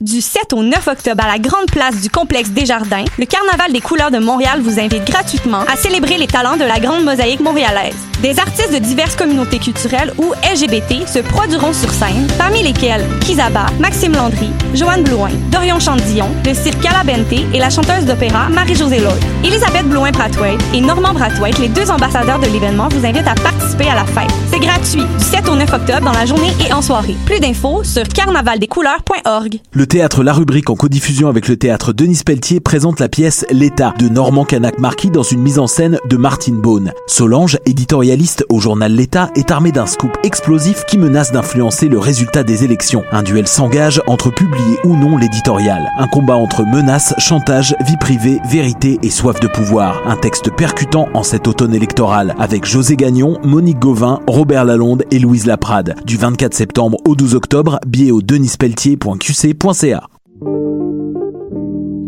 du 7 au 9 octobre à la grande place du complexe Desjardins, le Carnaval des couleurs de Montréal vous invite gratuitement à célébrer les talents de la grande mosaïque montréalaise. Des artistes de diverses communautés culturelles ou LGBT se produiront sur scène, parmi lesquels Kizaba, Maxime Landry, Joanne Blouin, Dorion Chandillon, le cirque Calabente et la chanteuse d'opéra Marie-Josée Lloyd. Elisabeth Blouin-Brathwaite et Normand Brathwaite, les deux ambassadeurs de l'événement, vous invitent à participer à la fête. C'est gratuit, du 7 au 9 octobre dans la journée et en soirée. Plus d'infos sur carnavaldescouleurs.org. Le théâtre La Rubrique en codiffusion avec le théâtre Denis Pelletier présente la pièce L'État de Normand Canac Marquis dans une mise en scène de Martine Beaune. Solange, éditorialiste au journal L'État, est armée d'un scoop explosif qui menace d'influencer le résultat des élections. Un duel s'engage entre publier ou non l'éditorial. Un combat entre menaces, chantage, vie privée, vérité et soif de pouvoir. Un texte percutant en cet automne électoral avec José Gagnon, Monique Gauvin, Robert Lalonde et Louise Laprade. Du 24 septembre au 12 octobre, billet au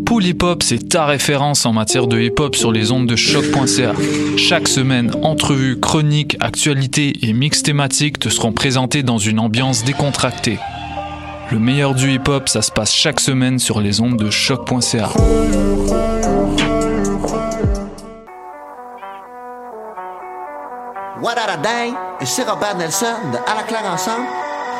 Pool Hip Hop, c'est ta référence en matière de hip hop sur les ondes de choc.ca. Chaque semaine, entrevues, chroniques, actualités et mix thématiques te seront présentés dans une ambiance décontractée. Le meilleur du hip hop, ça se passe chaque semaine sur les ondes de choc.ca. What a day? C'est Robert Nelson de À la claire ensemble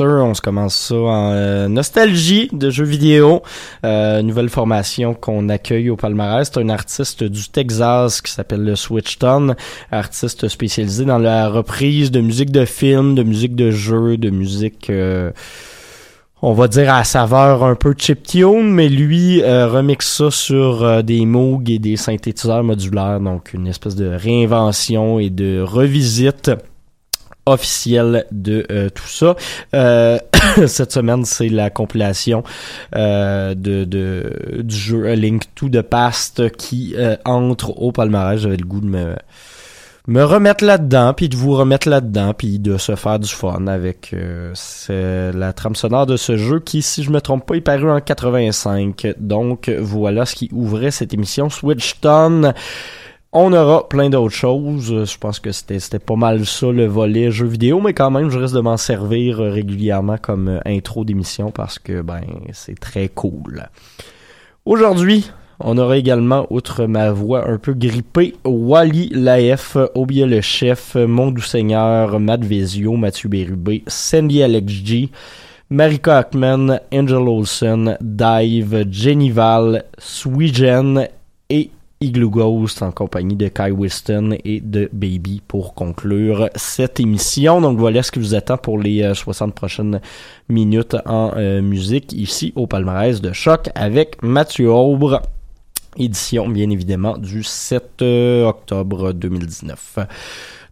On se commence ça en euh, nostalgie de jeux vidéo. Euh, nouvelle formation qu'on accueille au palmarès. C'est un artiste du Texas qui s'appelle le Switchton, artiste spécialisé dans la reprise de musique de film, de musique de jeu, de musique... Euh, on va dire à saveur un peu chiptune, mais lui euh, remixe ça sur euh, des Moog et des synthétiseurs modulaires, donc une espèce de réinvention et de revisite officielle de euh, tout ça. Euh, cette semaine, c'est la compilation euh, de, de, du jeu A Link to the Past qui entre au palmarès. J'avais le goût de me me remettre là-dedans, puis de vous remettre là-dedans, puis de se faire du fun avec la trame sonore de ce jeu qui, si je me trompe pas, est paru en 85. Donc voilà ce qui ouvrait cette émission Switchton. On aura plein d'autres choses. Je pense que c'était pas mal ça le volet jeux vidéo, mais quand même, je risque de m'en servir régulièrement comme intro d'émission parce que ben c'est très cool. Aujourd'hui, on aura également, outre ma voix un peu grippée, Wally Laef, Obia le chef, Mon doux seigneur, Matt Vezio, Mathieu Bérubé, Sandy Alex G, Marika Ackman, Angel Olsen, Dive, Jenny Val, Sweegen et Igloo Ghost en compagnie de Kai Whiston et de Baby pour conclure cette émission. Donc voilà ce qui vous attend pour les 60 prochaines minutes en euh, musique ici au palmarès de choc avec Mathieu Aubre. Édition bien évidemment du 7 octobre 2019.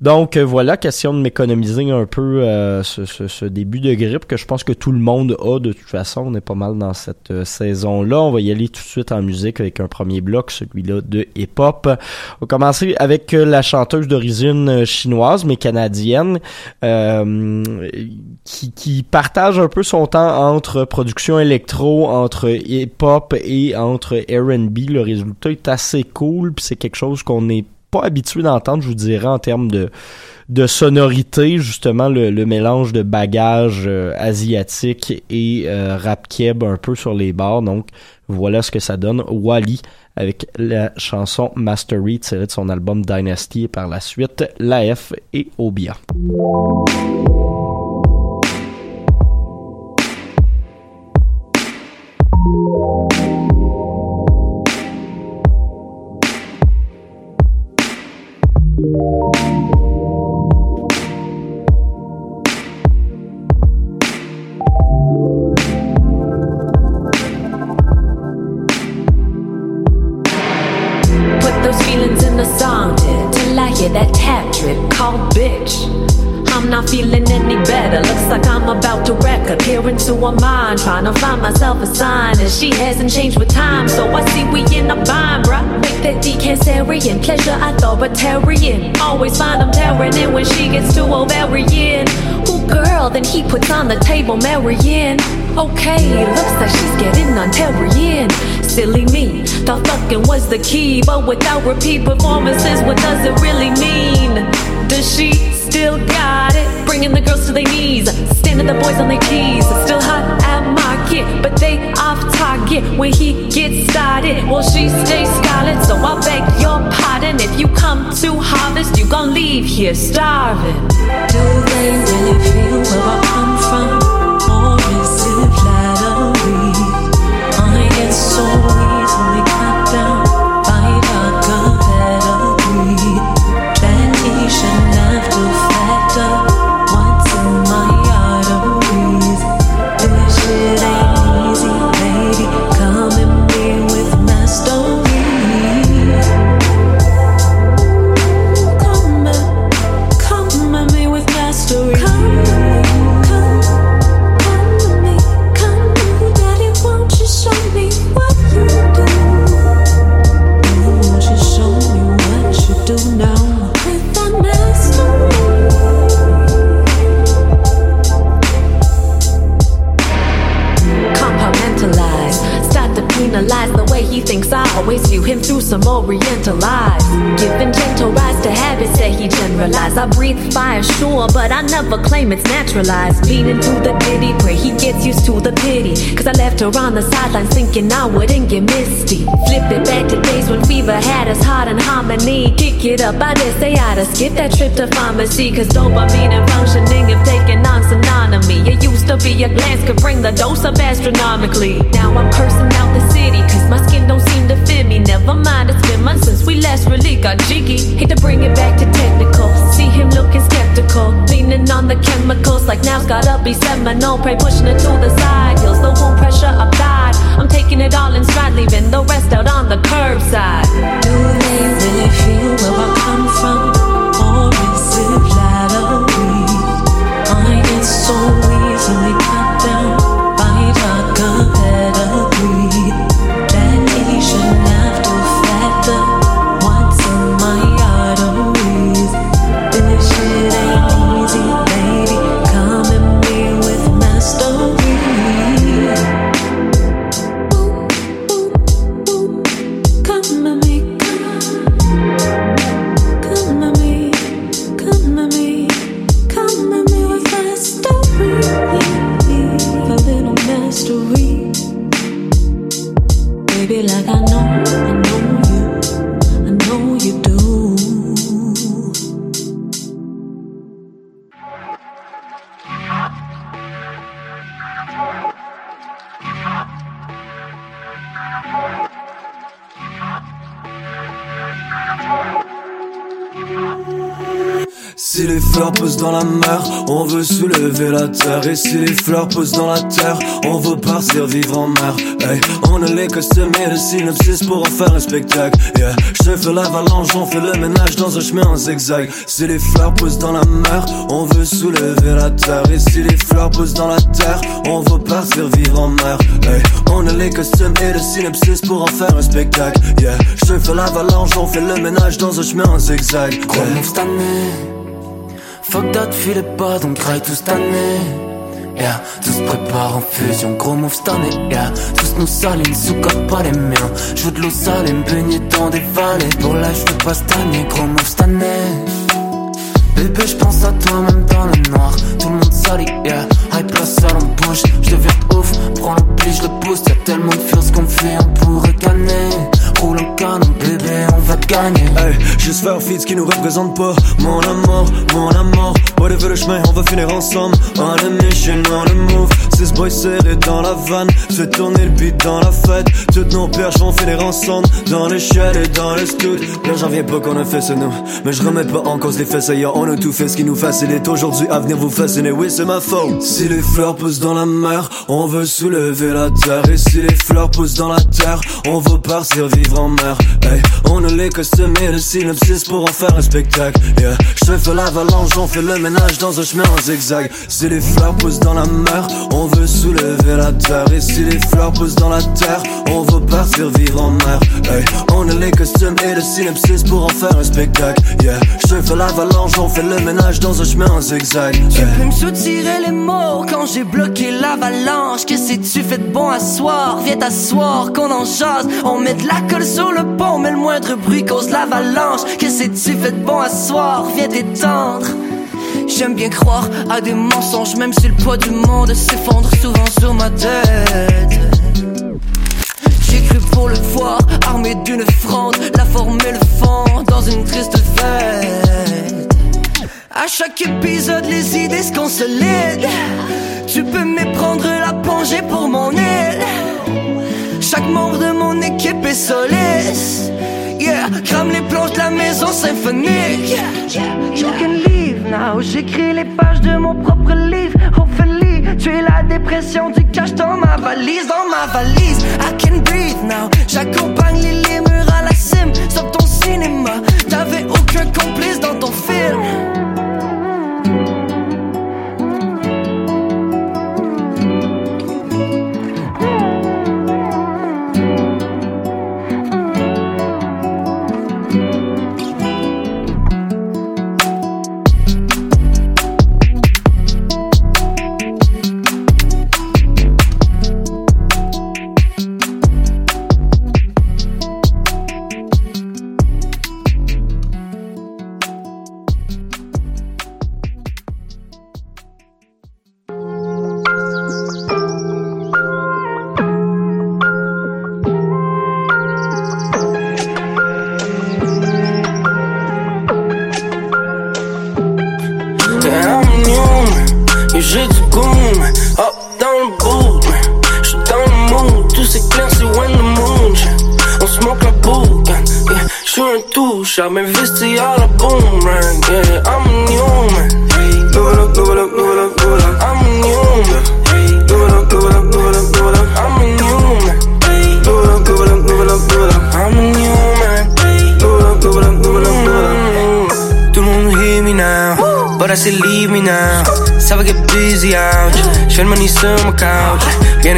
Donc voilà, question de m'économiser un peu ce, ce, ce, début de grippe que je pense que tout le monde a de toute façon. On est pas mal dans cette saison-là. On va y aller tout de suite en musique avec un premier bloc, celui-là de hip-hop. On va commencer avec la chanteuse d'origine chinoise mais canadienne qui, qui partage un peu son temps entre production électro, entre hip-hop et entre R&B. Le résultat est assez cool, puis c'est quelque chose qu'on n'est pas habitué d'entendre, je vous dirais, en termes de de sonorité, justement le, mélange de bagages euh, asiatiques et euh, rap keb un peu sur les bars. Donc voilà ce que ça donne. Wally avec la chanson Mastery tirée de son album Dynasty et par la suite L'AF et Obia. On the table, Marianne. Okay, looks like she's getting Ontarian. Silly me, thought fucking was the key, but without repeat performances, what does it really mean? Does she still got it? Bringing the girls to their knees, standing the boys on their keys. Still hot market, but they off target when he gets started. Well, she stays scarlet, so I beg your pardon. If you come to harvest, you gon' leave here starving. Do they really feel where I come from? Claim it's naturalized. Leaning to the ditty, pray he gets used to the pity. Cause I left her on the sidelines thinking I wouldn't get misty. Flip it back to days when fever had us hot in harmony. Kick it up, I dare say I'd skip that trip to pharmacy. Cause dopamine and functioning have taken on synonymy. It used to be a glance could bring the dose up astronomically. Now I'm cursing out the city, cause my skin don't seem to fit me. Never mind, it's been months since we last really got jiggy. Hate to bring it back to technical. See him looking skeptical. Leaning on the chemicals like now's gotta be seminal. Pray pushing it to the side. Heels the wound pressure applied. I'm taking it all in stride, leaving the rest out on the curbside. Do they really feel where I come from? Or is it flattery? I get so easily la terre. Et si les fleurs poussent dans la terre, on veut partir vivre en mer. Hey, on a les costumes et le synopsis pour en faire un spectacle. Yeah, je fais l'avalanche, on fait le ménage dans un chemin en zigzag. Si les fleurs poussent dans la mer, on veut soulever la terre. Et si les fleurs poussent dans la terre, on veut partir vivre en mer. Hey, on a les costumes et le synopsis pour en faire un spectacle. Yeah, je fais l'avalanche, on fait le ménage dans un chemin en zigzag. Année. Fuck that, file pas, donc graille tout cette année. Yeah, tout se prépare en fusion, gros move cette année. Yeah, tous nos salines, sous pas les miens. Je veux de l'eau salée, me baigner dans des vallées. Pour là, je pas cette année, gros move cette année. Bébé, je pense à toi même dans le noir. Tout le monde salit, yeah. Hype la salle en bouge, je deviens ouf. Prends le pli, je le boost. Y'a tellement de fears qu'on fait, on pourrait gagner. Roule en canon, bébé, on va gagner. Hey, juste faire ce qui nous représente pas. Mon amour, mon amour. Whatever le chemin, on va finir ensemble. On a mission, on the move. Six boys serrés dans la vanne. Fais tourner le beat dans la fête. Toutes nos perches vont finir ensemble. Dans l'échelle et dans les studs. Là, j'en viens pas qu'on a fait c'est nous. Mais je remets pas en cause les faits ailleurs. On tout fait ce qui nous facilite aujourd'hui à venir vous fasciner. Oui, c'est ma faute. Si les fleurs poussent dans la mer, on veut soulever la terre. Et si les fleurs poussent dans la terre, on veut partir vivre en mer. On a les costumes et le synopsis pour en faire un spectacle. Yeah, je fais l'avalanche, on fait le ménage dans un chemin en zigzag. Si les fleurs poussent dans la mer, on veut soulever la terre. Et si les fleurs poussent dans la terre, on veut partir vivre en mer. On a les costumes et le synopsis pour en faire un spectacle. Yeah, je fais l'avalanche, on fait le ménage dans un chemin en zigzag. Tu peux me soutirer les mots quand j'ai bloqué l'avalanche. Que si tu fais de bon à soir, viens t'asseoir, qu'on en jase. On met de la colle sur le pont, mais le moindre bruit cause l'avalanche. Que si tu fais de bon à soir, viens t'étendre. J'aime bien croire à des mensonges, même si le poids du monde s'effondre souvent sur ma tête. J'ai cru pour le voir, armé d'une fronde, la forme et le fond dans une triste fête. À chaque épisode, les idées se consolident. Tu peux méprendre la plongée pour mon île. Chaque membre de mon équipe est solide. Yeah, crame les planches de la maison symphonique. You can leave now. J'écris les pages de mon propre livre. Hopefully, tu es la dépression du cash dans ma valise, dans ma valise. I can breathe now. J'accompagne les lémures à la cime. Stop ton cinéma. T'avais aucun complice dans ton film. Touche, m'investi à la boomerang, yeah. I'm a human. Move it up, move it up, move it up, move it up. I'm a human. Move it up, move it up, move it up, move it up. I'm a human. Move it up, move it up, move it up, move it up. I'm a human. Move it up, move it up, move it up, move it up. Le monde hear me now. But I say leave me now. Ça va get busy out. J'fais le money sur mon couch. Yeah.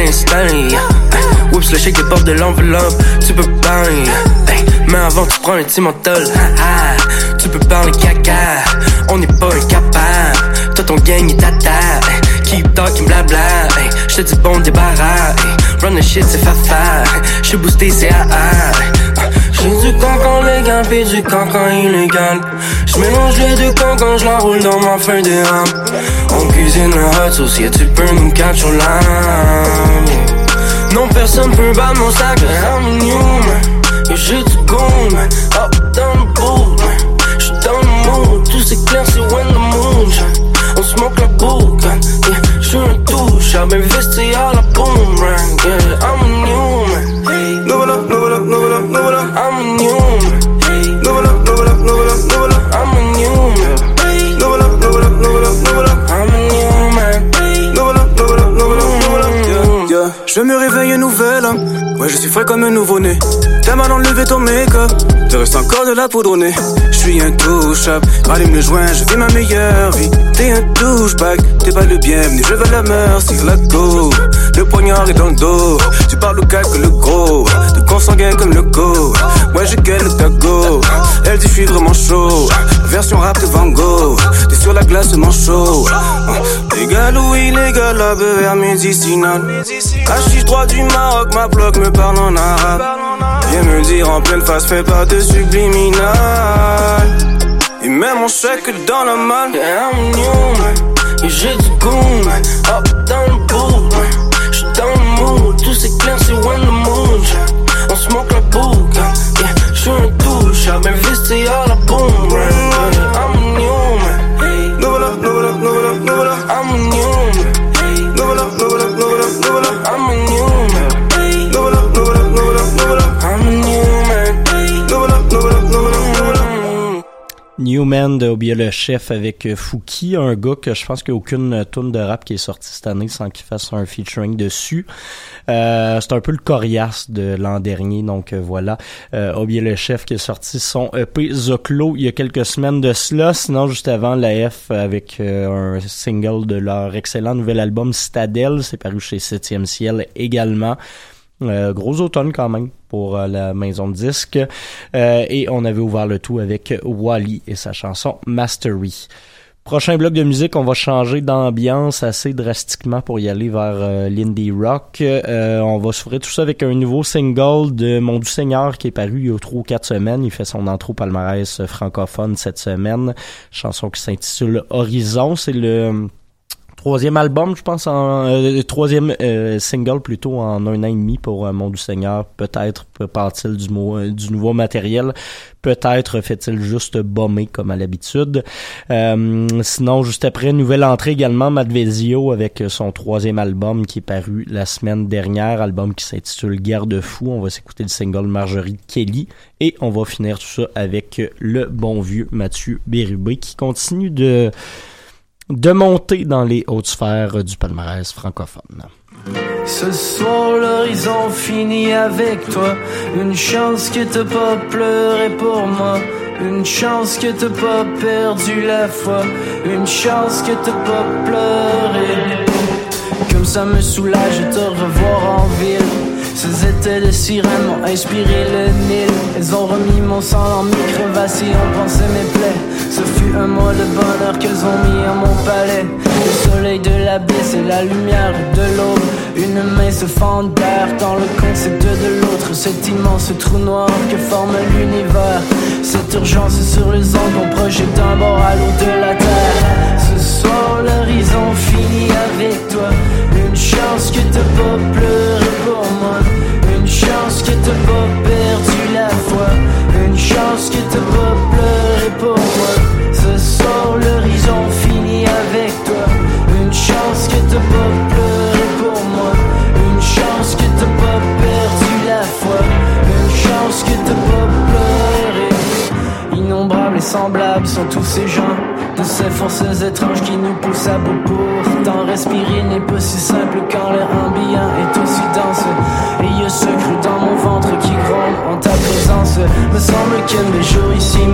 Whoops, le chèque porte de l'enveloppe. Tu peux parler. Mais avant, tu prends un petit menthol. Tu peux parler caca. On n'est pas incapable. Toi, ton gang est à table. Keep talking blabla. Hey, J'te dis bon débarras. Run the shit, c'est fafa. J'suis boosté, c'est AA. J'ai du cancan légal pis du cancan illégal J'mélange les deux cancans, j'l'enroule dans ma feuille de rame On cuisine le hot sauce, yeah, tu peux nous catch sur l'âme? Non personne peut battre mon sac, I'm j'ai du man, up dans le man J'suis dans le mood, tout s'éclaire, c'est when the moon On smoke la boucan, yeah, j'suis un touche. J'investi à Je me réveille un nouvel homme. Ouais, je suis frais comme un nouveau-né. T'as mal enlevé ton make-up. Te reste encore de la poudre au nez. Je suis intouchable. Allume le joint, je vis ma meilleure vie. T'es un douchebag. T'es pas le bienvenu, je veux la merci, la go. Le poignard est dans le dos. Tu parles au calque le gros. De consanguin comme le go. Ouais, je gagne le tago. Elle dit, je suis vraiment chaud. Version rap de Van Gogh. T'es sur la glace, manchot. Légal ou illégal, la médicinale. Achis droit du Maroc, ma bloc me parle en arabe. Viens me dire en pleine face, fais pas de subliminal. Et même mon chèque dans la malle. I'm new, man. Et j'ai du goût. Hop dans le bout. J'suis dans le mood. Tout c'est when the moon. On smoke la boucle, yeah. J'suis un vesté à la Newman de Obia le chef avec euh, Fouki, un gars que je pense qu'il n'y a aucune euh, tune de rap qui est sortie cette année sans qu'il fasse un featuring dessus. Euh, c'est un peu le coriace de l'an dernier, donc euh, voilà. Euh, Obia le chef qui a sorti son EP Zoclo il y a quelques semaines de cela. Sinon, juste avant, la F avec un single de leur excellent nouvel album Citadel, c'est paru chez 7e Ciel également. Euh, gros automne quand même pour euh, la maison de disque. Euh, et on avait ouvert le tout avec Wally et sa chanson Mastery. Prochain bloc de musique, on va changer d'ambiance assez drastiquement pour y aller vers l'indie rock. On va s'ouvrir tout ça avec un nouveau single de Mon Doux Seigneur qui est paru il y a trois ou quatre semaines. Il fait son au palmarès francophone cette semaine. Chanson qui s'intitule Horizon. C'est le troisième album, je pense, en euh, troisième euh, single plutôt en un an et demi pour euh, Mon Doux Seigneur. Peut-être part-il du, euh, du nouveau matériel. Peut-être fait-il juste bomber comme à l'habitude. Euh, sinon, juste après, nouvelle entrée également, Madvezio avec son troisième album qui est paru la semaine dernière, album qui s'intitule Guerre de fou. On va s'écouter le single Marjorie Kelly et on va finir tout ça avec le bon vieux Mathieu Bérubé qui continue de de monter dans les hautes sphères du palmarès francophone. Ce soir l'horizon finit avec toi. Une chance que t'as pas pleuré pour moi. Une chance que t'as pas perdu la foi. Une chance que t'as pas pleuré. Comme ça me soulage de te revoir en ville ces étés de sirènes m'ont inspiré le Nil. Elles ont remis mon sang crevasses et ont pensé mes plaies. Ce fut un mois de bonheur qu'elles ont mis à mon palais. Le soleil de la baie c'est la lumière de l'aube. Une main se fend d'air dans le concept de l'autre. Cet immense trou noir que forme l'univers. Cette urgence sur les ondes qu'on projette d'un bord à l'autre de la terre. Ce soir l'horizon finit avec toi. Une chance que t'as pas pleuré pour moi t'as pas perdu la foi. Une chance que t'as pas pleuré pour moi. Ce soir l'horizon finit avec toi. Une chance que t'as pas pleuré pour moi. Une chance que t'as pas perdu la foi. Une chance que t'as pas pleuré Innombrables et semblables sont tous ces gens. De ces forces étranges qui nous poussent à bout Pourtant respirer n'est pas si simple quand l'air ambiant est aussi dense Me semble que mes jours ici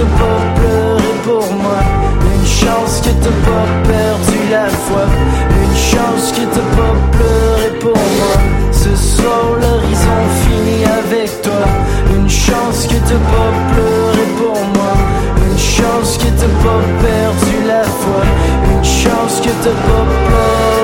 pas pleuré pour moi. Une chance que t'as pas perdu la foi. Une chance que t'as pas pleuré pour moi. Ce soir l'horizon finit avec toi Une chance que t'as pas pleuré pour moi Une chance que t'as pas perdu la foi Une chance que t'as pas pleuré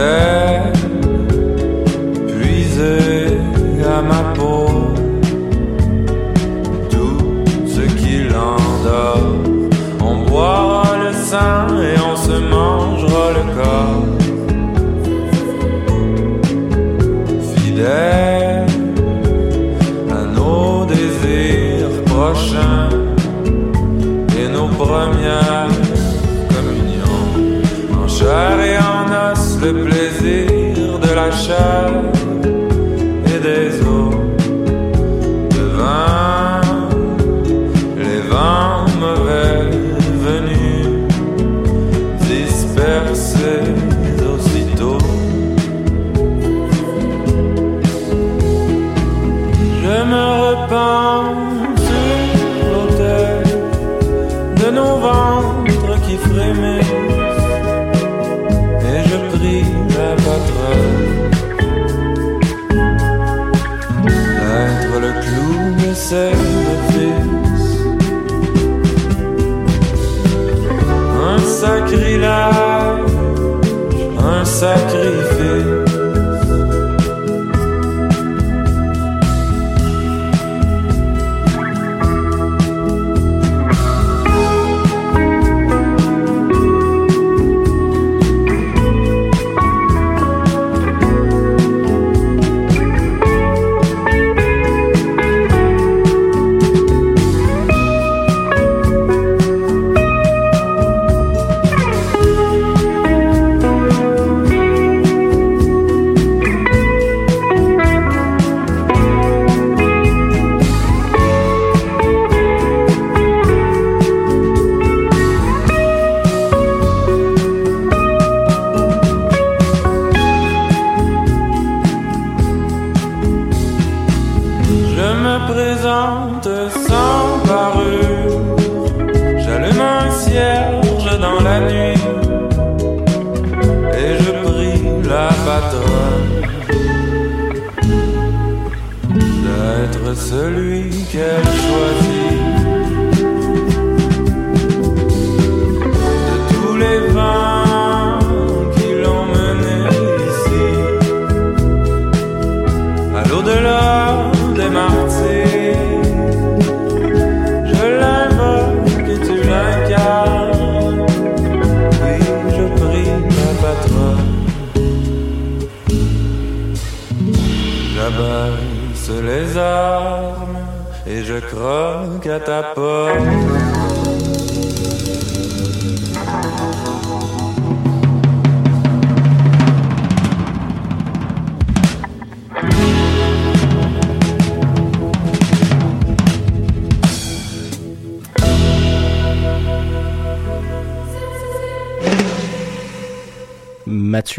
J'ai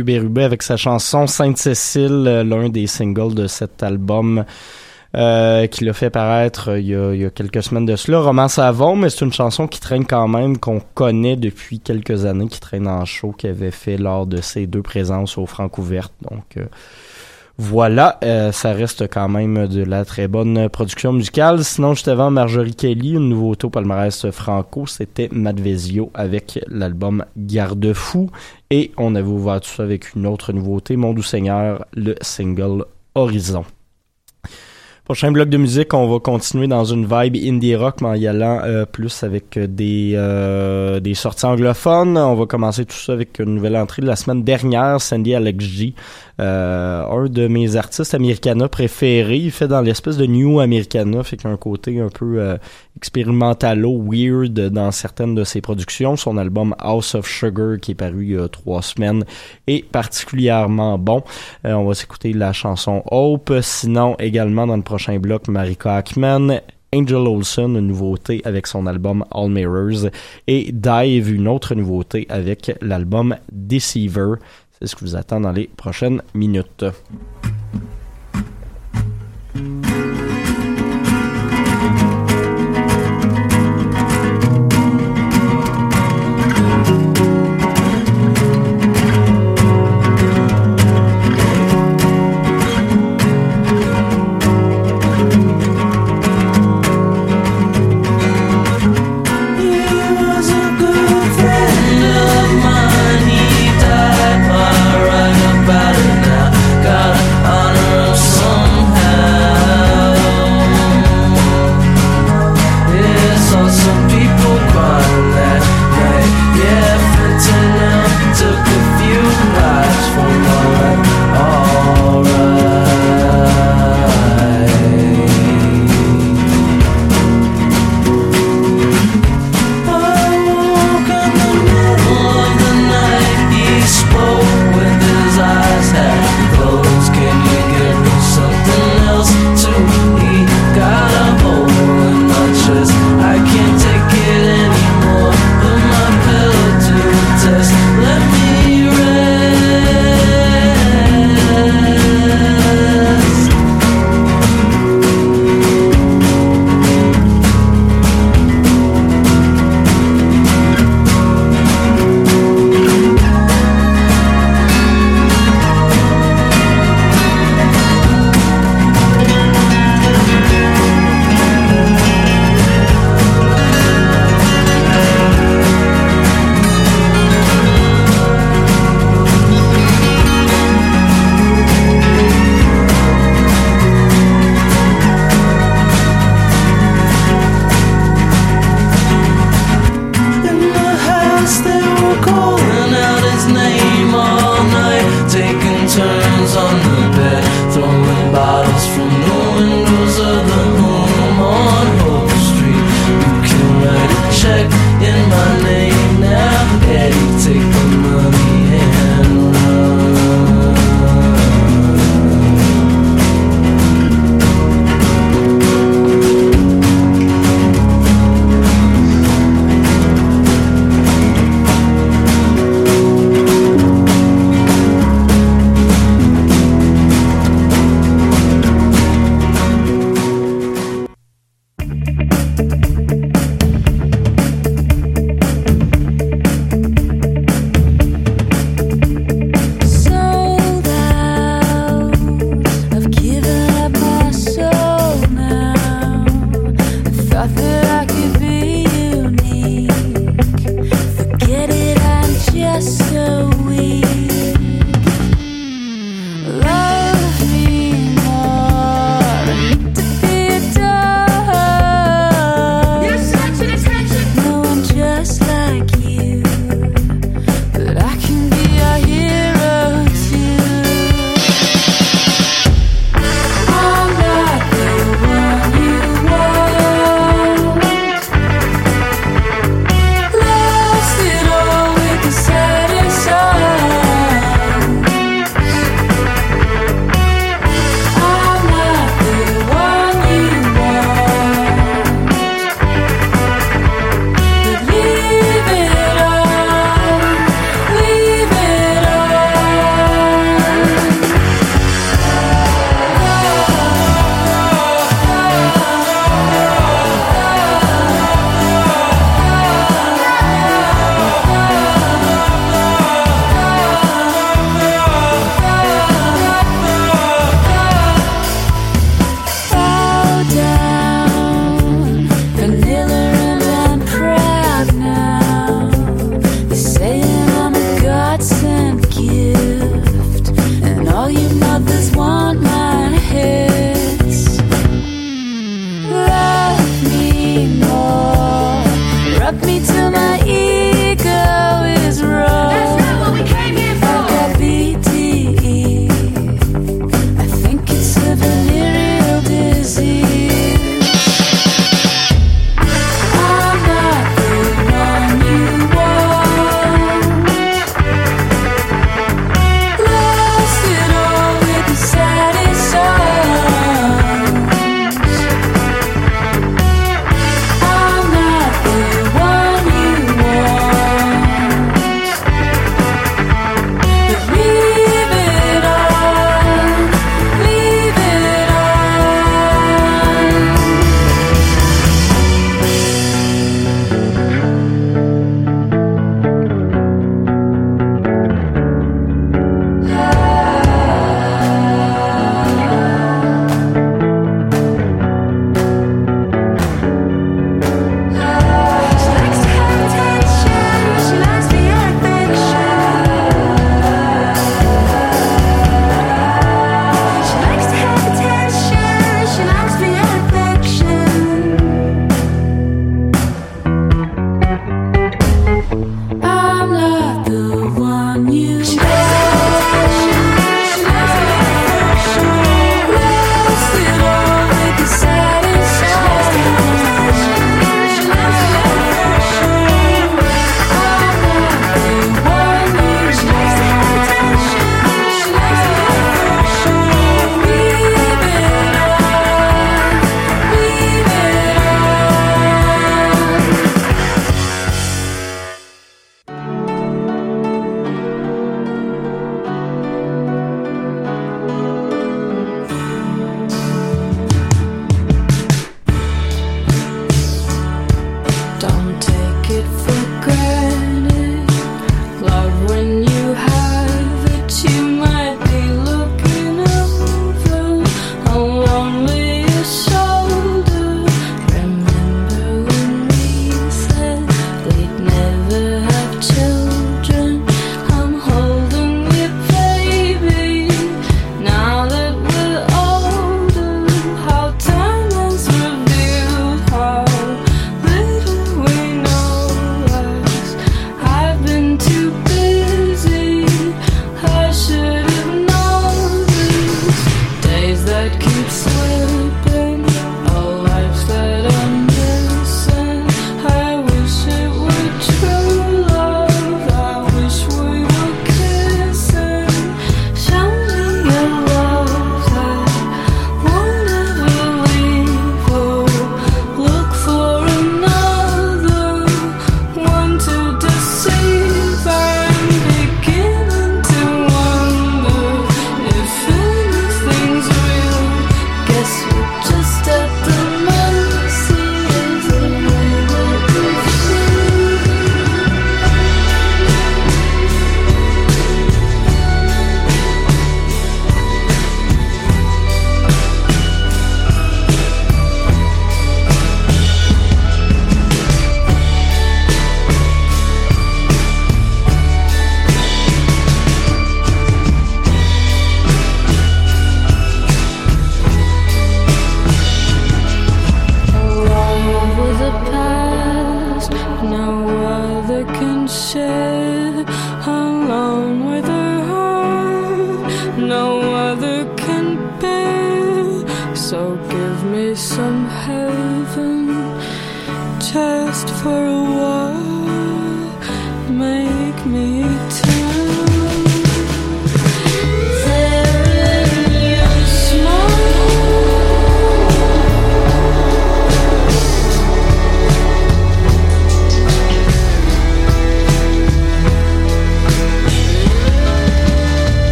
Mathieu Bérubé avec sa chanson Sainte-Cécile, euh, l'un des singles de cet album euh, qu'il a fait paraître euh, il y, a, il y a quelques semaines de cela. Romance Savon, mais c'est une chanson qui traîne quand même, qu'on connaît depuis quelques années, qui traîne en show, qu'il avait fait lors de ses deux présences au Francouverte. Donc euh, voilà, euh, ça reste quand même de la très bonne production musicale. Sinon, juste avant Marjorie Kelly, une nouveauté au palmarès franco, c'était Matt Vezio avec l'album Garde-fou. Et on avait ouvert tout ça avec une autre nouveauté, Mon Doux Seigneur, le single Horizon. Prochain bloc de musique, on va continuer dans une vibe indie rock, mais en y allant euh, plus avec des euh, des sorties anglophones. On va commencer tout ça avec une nouvelle entrée de la semaine dernière, Sandy Alex G, euh, un de mes artistes americana préférés. Il fait dans l'espèce de new americana, fait qu'il a un côté un peu euh, expérimentalo, weird dans certaines de ses productions. Son album House of Sugar, qui est paru il y a trois semaines, est particulièrement bon. Euh, on va s'écouter la chanson Hope. Sinon, également dans le prochain bloc, Marika Ackman, Angel Olsen, une nouveauté avec son album All Mirrors, et Dive, une autre nouveauté avec l'album Deceiver. C'est ce que vous attend dans les prochaines minutes.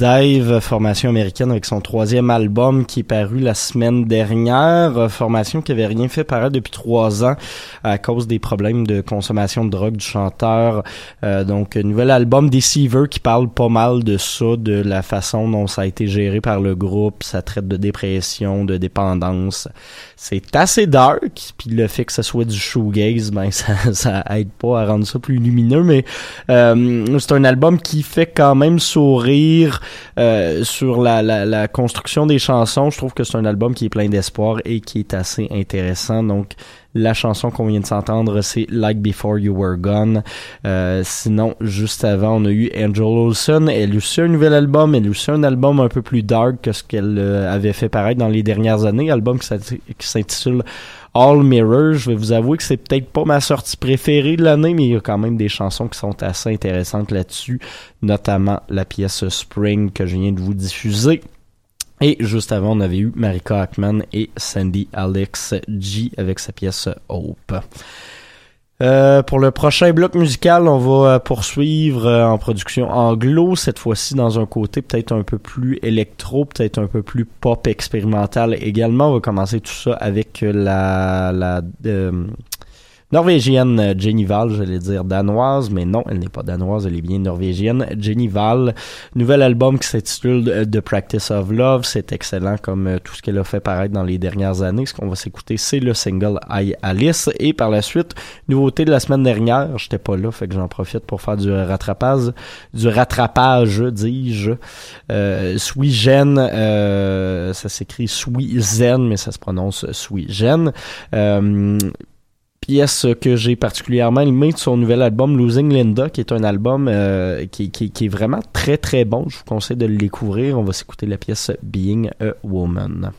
Dive, formation américaine avec son troisième album qui est paru la semaine dernière. Formation qui avait rien fait paraître depuis trois ans à cause des problèmes de consommation de drogue du chanteur. Euh, donc, nouvel album Deceiver qui parle pas mal de ça, de la façon dont ça a été géré par le groupe. Ça traite de dépression, de dépendance. C'est assez dark. Puis le fait que ça soit du shoegaze, ben ça, ça aide pas à rendre ça plus lumineux. Mais euh, c'est un album qui fait quand même sourire euh, sur la, la, construction des chansons. Je trouve que c'est un album qui est plein d'espoir et qui est assez intéressant. Donc, la chanson qu'on vient de s'entendre, c'est Like Before You Were Gone. Euh, sinon, juste avant, on a eu Angel Olsen. Elle a aussi un nouvel album. Elle a aussi un album un peu plus dark que ce qu'elle euh, avait fait paraître dans les dernières années. Album qui s'intitule All Mirror. Je vais vous avouer que c'est peut-être pas ma sortie préférée de l'année, mais il y a quand même des chansons qui sont assez intéressantes là-dessus, notamment la pièce Spring que je viens de vous diffuser. Et juste avant, on avait eu Marika Ackman et Sandy Alex G avec sa pièce Hope. Euh, pour le prochain bloc musical, on va euh, poursuivre euh, en production anglo, cette fois-ci dans un côté peut-être un peu plus électro, peut-être un peu plus pop expérimental également. On va commencer tout ça avec la, la norvégienne euh, Jenny Val, j'allais dire danoise, mais non, elle n'est pas danoise, elle est bien norvégienne. Jenny Val, nouvel album qui s'intitule euh, The Practice of Love, c'est excellent comme euh, tout ce qu'elle a fait paraître dans les dernières années. Ce qu'on va s'écouter, c'est le single I Alice et par la suite, nouveauté de la semaine dernière, j'étais pas là, fait que j'en profite pour faire du rattrapage, du rattrapage, dis-je. Euh, Gen, euh, ça s'écrit Zen, mais ça se prononce Gen. Euh, pièce que j'ai particulièrement aimée de son nouvel album Losing Linda, qui est un album euh, qui, qui, qui, est vraiment très très bon. Je vous conseille de le découvrir. On va s'écouter la pièce Being a Woman.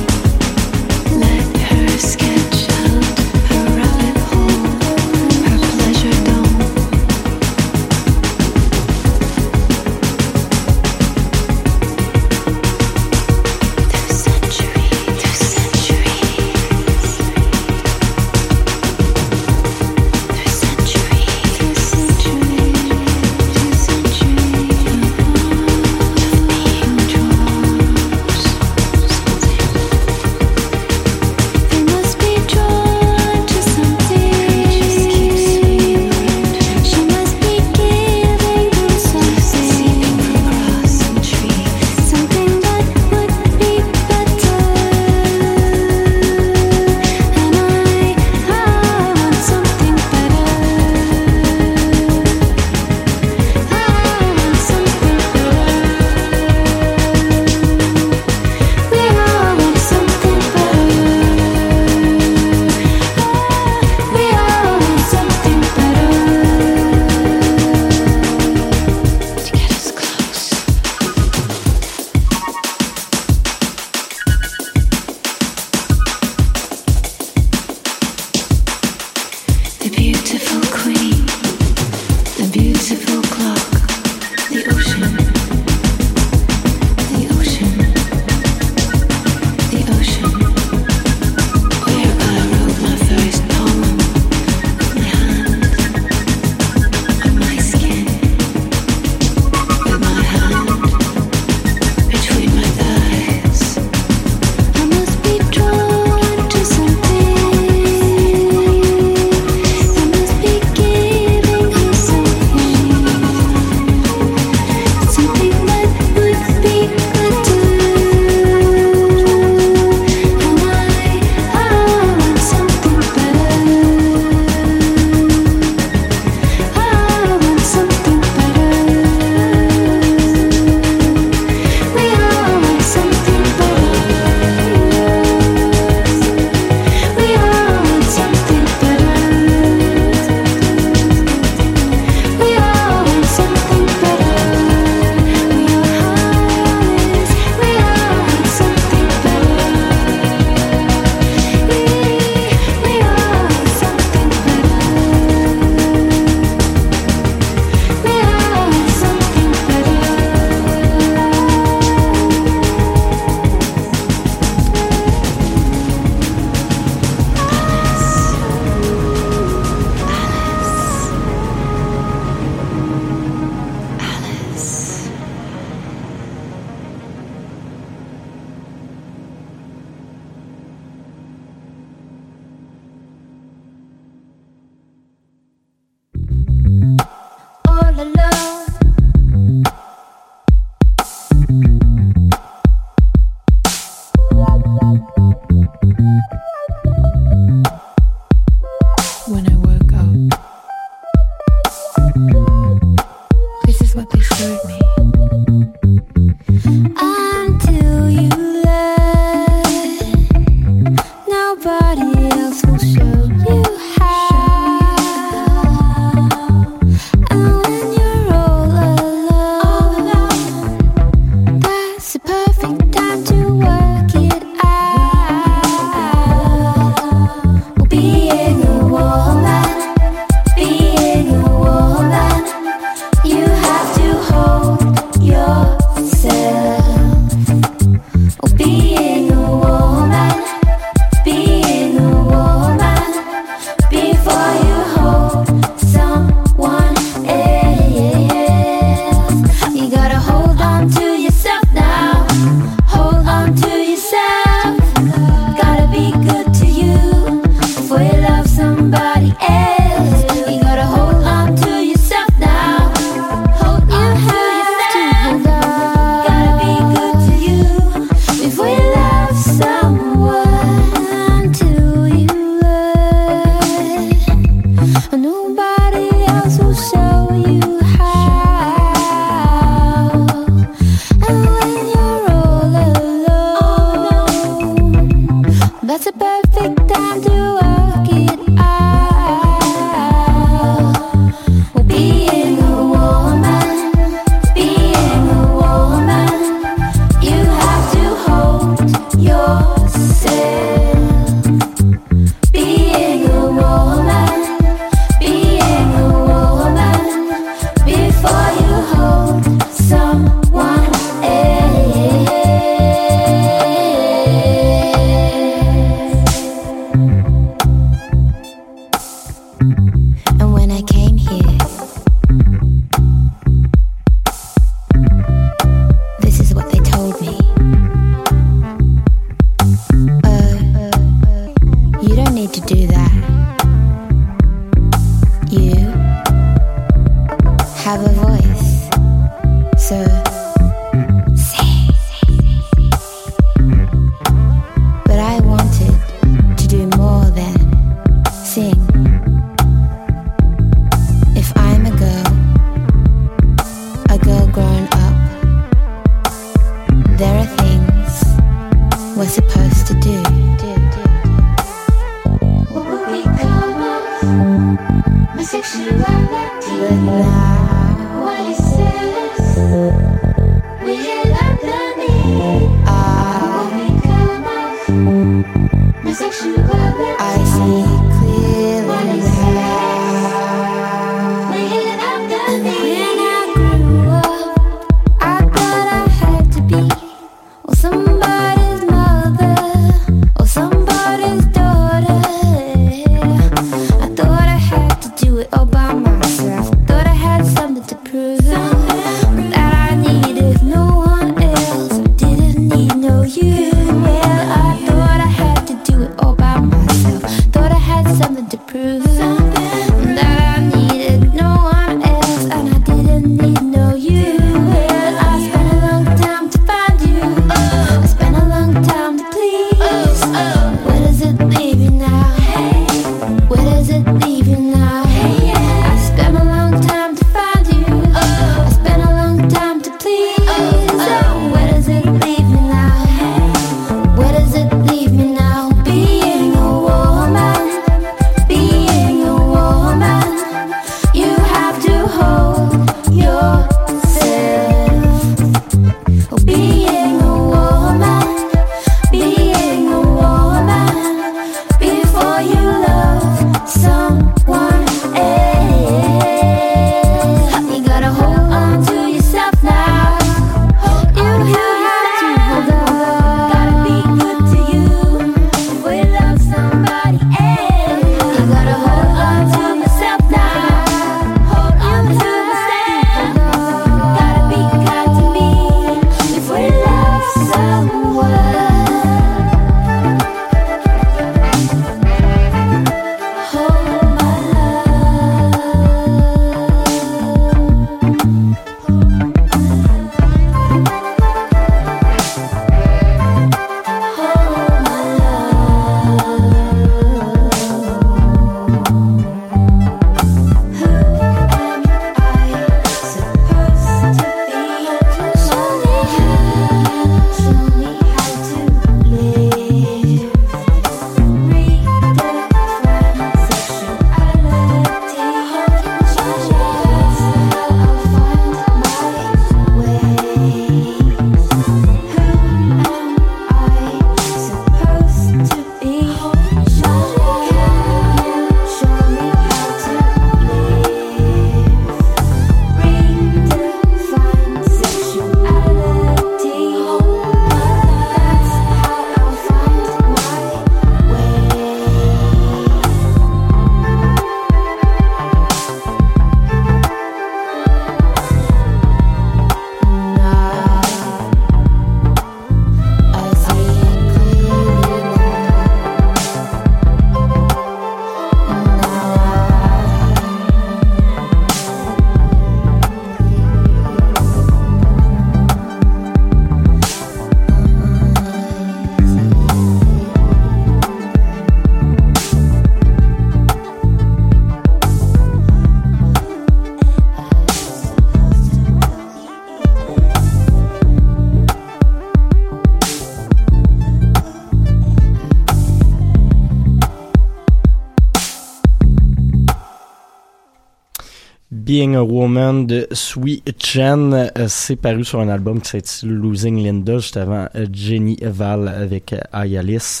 Being a Woman de Sweet Chen, euh, c'est paru sur un album qui s'intitule Losing Linda, juste avant euh, Jenny Val avec euh, Ayalis.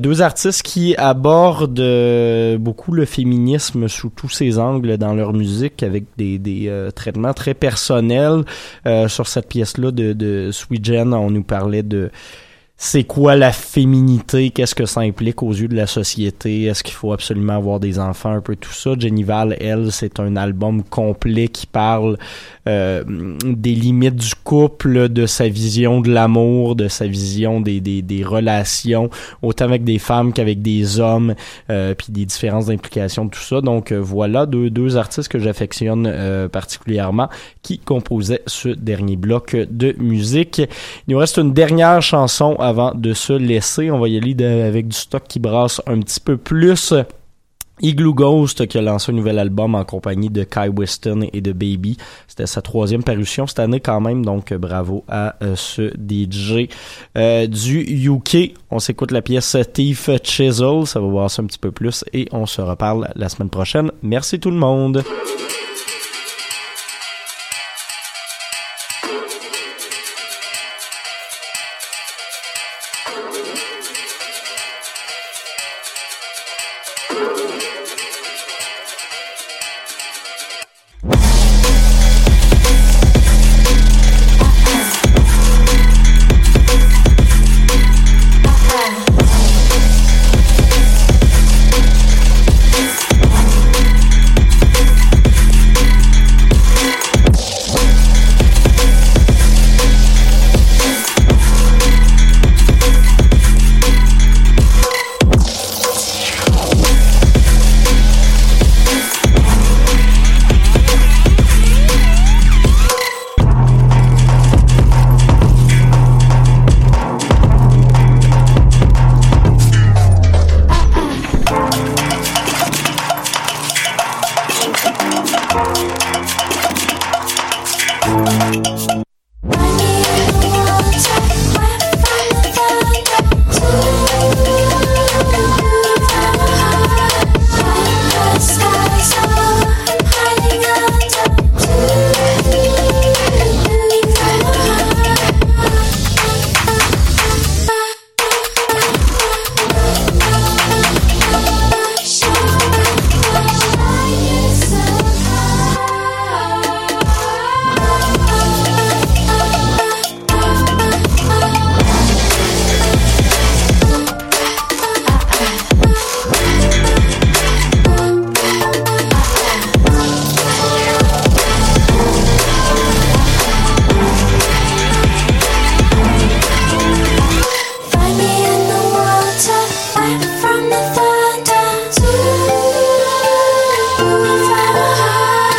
Deux artistes qui abordent beaucoup le féminisme sous tous ses angles dans leur musique, avec des, traitements très personnels. Sur cette pièce-là de, de Jen, on nous parlait de c'est quoi la féminité, qu'est-ce que ça implique aux yeux de la société, est-ce qu'il faut absolument avoir des enfants, un peu tout ça. Jenny Val, elle, c'est un album complet qui parle euh, des limites du couple, de sa vision de l'amour, de sa vision des, des, des relations, autant avec des femmes qu'avec des hommes, euh, puis des différences d'implication de tout ça. Donc euh, voilà deux, deux artistes que j'affectionne euh, particulièrement qui composaient ce dernier bloc de musique. Il nous reste une dernière chanson avant de se laisser. On va y aller avec du stock qui brasse un petit peu plus. Igloo Ghost qui a lancé un nouvel album en compagnie de Kai Weston et de Baby. C'était sa troisième parution cette année quand même, donc euh, bravo à euh, ce DJ euh, du UK. On s'écoute la pièce Thief Chisel, ça va voir ça un petit peu plus et on se reparle la semaine prochaine. Merci tout le monde.